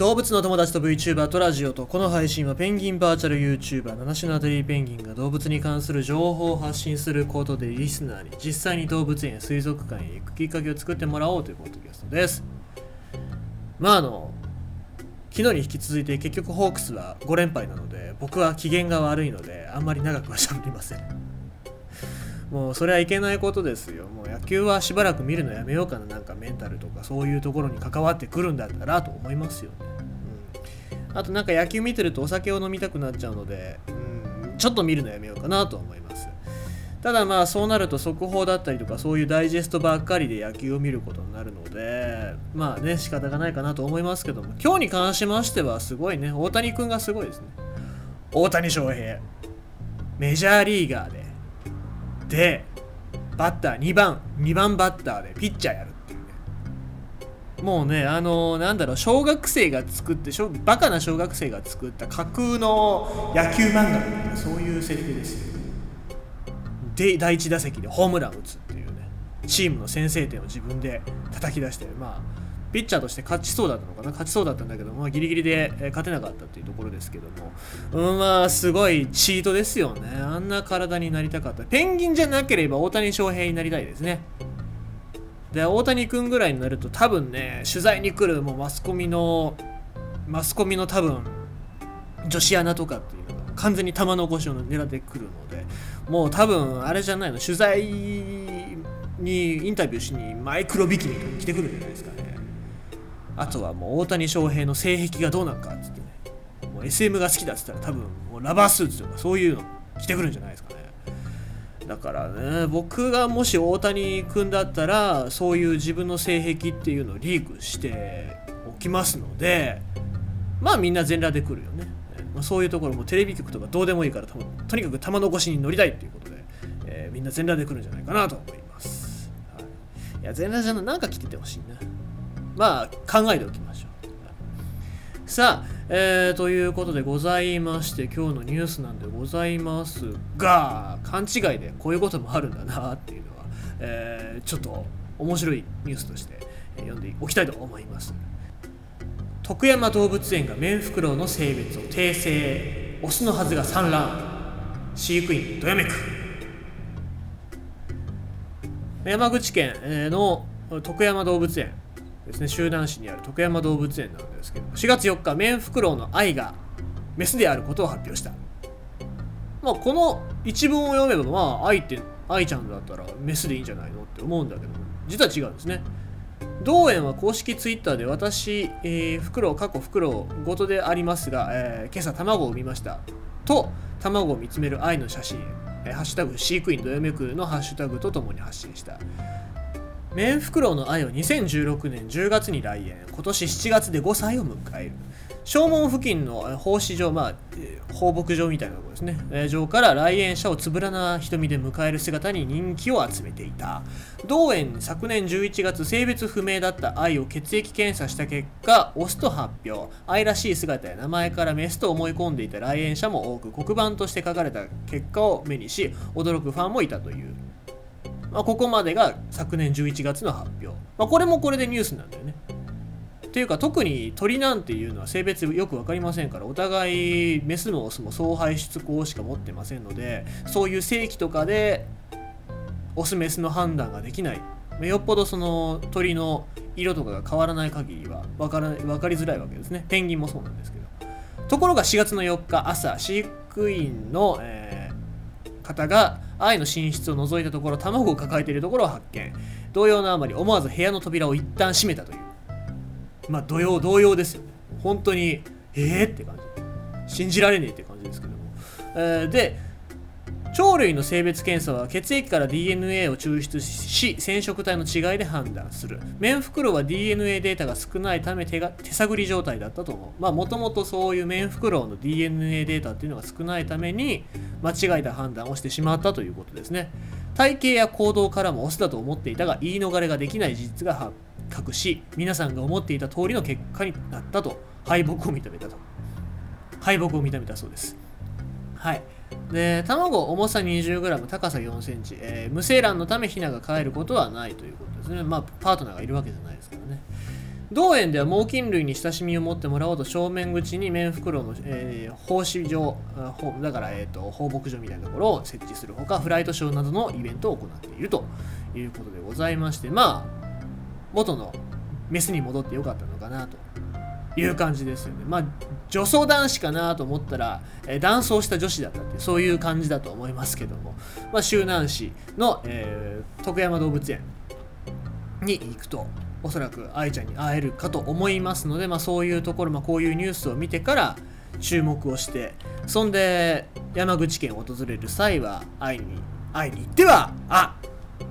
動物の友達と VTuber とラジオとこの配信はペンギンバーチャル YouTuber 七種のアデリーペンギンが動物に関する情報を発信することでリスナーに実際に動物園や水族館へ行くきっかけを作ってもらおうというポッドキャストです。まああの昨日に引き続いて結局ホークスは5連敗なので僕は機嫌が悪いのであんまり長くは喋りません。もうそれはいけないことですよ。もう野球はしばらく見るのやめようかな。なんかメンタルとかそういうところに関わってくるんだったらと思いますよね、あとなんか野球見てるとお酒を飲みたくなっちゃうので、うん、ちょっと見るのやめようかなと思います。ただまあそうなると速報だったりとかそういうダイジェストばっかりで野球を見ることになるのでまあね仕方がないかなと思いますけども。今日に関しましてはすごいね大谷君がすごいですね。大谷翔平メジャーリーガーででバッター2番2番バッターでピッチャーやる。もうねあのー、なんだろう小学生が作ってバカな小学生が作った架空の野球漫画みたいなそういう設定です。よで第1打席でホームラン打つっていうね。チームの先制点を自分で叩き出してまあピッチャーとして勝ちそうだったのかな勝ちそうだったんだけど、まあ、ギリギリで勝てなかったっていうところですけども、うん、まあすごいチートですよね。あんな体になりたかった。ペンギンじゃなければ大谷翔平になりたいですね。で大谷君ぐらいになると多分ね取材に来るもうマスコミのマスコミの多分女子アナとかっていうのが完全に玉の腰を狙ってくるのでもう多分あれじゃないの取材にインタビューしにマイクロビキニとか着てくるんじゃないですかね。あとはもう大谷翔平の性癖がどうなのかっつってね。もう SM が好きだっつったら多分もうラバースーツとかそういうの着てくるんじゃないですかね。だからね。僕がもし大谷君だったらそういう自分の性癖っていうのをリークしておきますのでまあみんな全裸で来るよね、まあ、そういうところもテレビ局とかどうでもいいからとにかく玉の腰に乗りたいっていうことで、えー、みんな全裸で来るんじゃないかなと思います、はい、いや全裸じゃなんか着ててほしいな。まあ考えておきましょう。さあ、えー、ということでございまして今日のニュースなんでございますが勘違いでこういうこともあるんだなっていうのは、えー、ちょっと面白いニュースとして読んでおきたいと思います。徳山動物園がメンフクロウの性別を訂正オスのはずが産卵。飼育員どよめく。山口県の徳山動物園。ですね。集団市にある徳山動物園なんですけど4月4日メンフクロウの愛がメスであることを発表した。まあこの一文を読めばまあ愛って愛ちゃんだったらメスでいいんじゃないのって思うんだけど実は違うんですね。同園は公式ツイッターで私、えー、フクロウ過去フクロウごとでありますが、えー、今朝卵を産みました。と卵を見つめる愛の写真、えー、ハッシュタグ飼育員どよめくのハッシュタグとともに発信した。メンフクロウの愛は2016年10月に来園。今年7月で5歳を迎える。正門付近の奉仕場、まあ、放牧場みたいなところですね、えー、場から来園者をつぶらな瞳で迎える姿に人気を集めていた。同園昨年11月性別不明だった愛を血液検査した結果オスと発表。愛らしい姿や名前からメスと思い込んでいた来園者も多く黒板として書かれた結果を目にし驚くファンもいたという。まあ、ここまでが昨年11月の発表、まあ、これもこれでニュースなんだよね。っていうか特に鳥なんていうのは性別よく分かりませんからお互いメスもオスも総排出口しか持ってませんのでそういう正規とかでオスメスの判断ができない。よっぽどその鳥の色とかが変わらない限りは分から分かりづらいわけですね。ペンギンもそうなんですけど。ところが4月の4日朝飼育員の、えー、方が愛の寝室を覗いたところ卵を抱えているところを発見。同様のあまり思わず部屋の扉を一旦閉めたという。まあ同様同様ですよ。ね本当にええー、って感じ。信じられねえって感じですけども、えー、で鳥類の性別検査は血液から DNA を抽出し染色体の違いで判断する。メンフクロウは DNA データが少ないため手が手探り状態だったと思う。まあもともとそういうメンフクロウの DNA データっていうのが少ないために間違えた判断をしてしまったということですね。体型や行動からもオスだと思っていたが言い逃れができない事実が発覚し皆さんが思っていた通りの結果になったと。敗北を認めたと。敗北を認めたそうです。はい。で卵重さ 20g 高さ 4cm、えー、無精卵のためヒナが飼えることはないということですね。まあパートナーがいるわけじゃないですからね。同園では猛禽類に親しみを持ってもらおうと正面口に面袋の、えー、放飼場だから、えーと、放牧場みたいなところを設置するほかフライトショーなどのイベントを行っているということでございましてまあ元のメスに戻ってよかったのかなと。いう感じですよね。まあ女装男子かなと思ったら、えー、男装した女子だったってそういう感じだと思いますけども、まあ、周南市の、えー、徳山動物園に行くとおそらく愛ちゃんに会えるかと思いますので、まあ、そういうところ、まあ、こういうニュースを見てから注目をしてそんで山口県を訪れる際は会いに会いに行ってはあ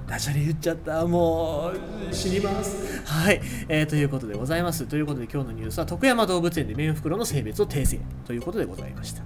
ダジャレ言っちゃったもう。死にます。はい、えー、ということでございます。ということで今日のニュースは徳山動物園でメンフクロの性別を訂正。ということでございました。